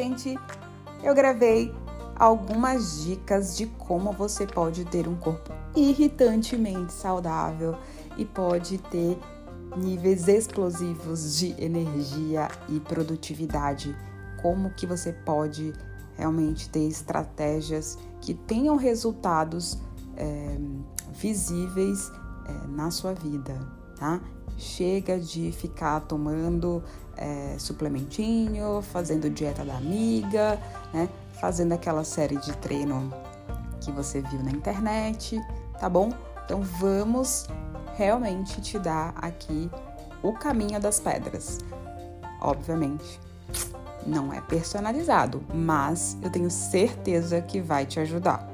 gente, eu gravei algumas dicas de como você pode ter um corpo irritantemente saudável e pode ter níveis explosivos de energia e produtividade. Como que você pode realmente ter estratégias que tenham resultados é, visíveis é, na sua vida, tá? Chega de ficar tomando é, suplementinho, fazendo dieta da amiga, né? Fazendo aquela série de treino que você viu na internet, tá bom? Então vamos realmente te dar aqui o caminho das pedras. Obviamente, não é personalizado, mas eu tenho certeza que vai te ajudar.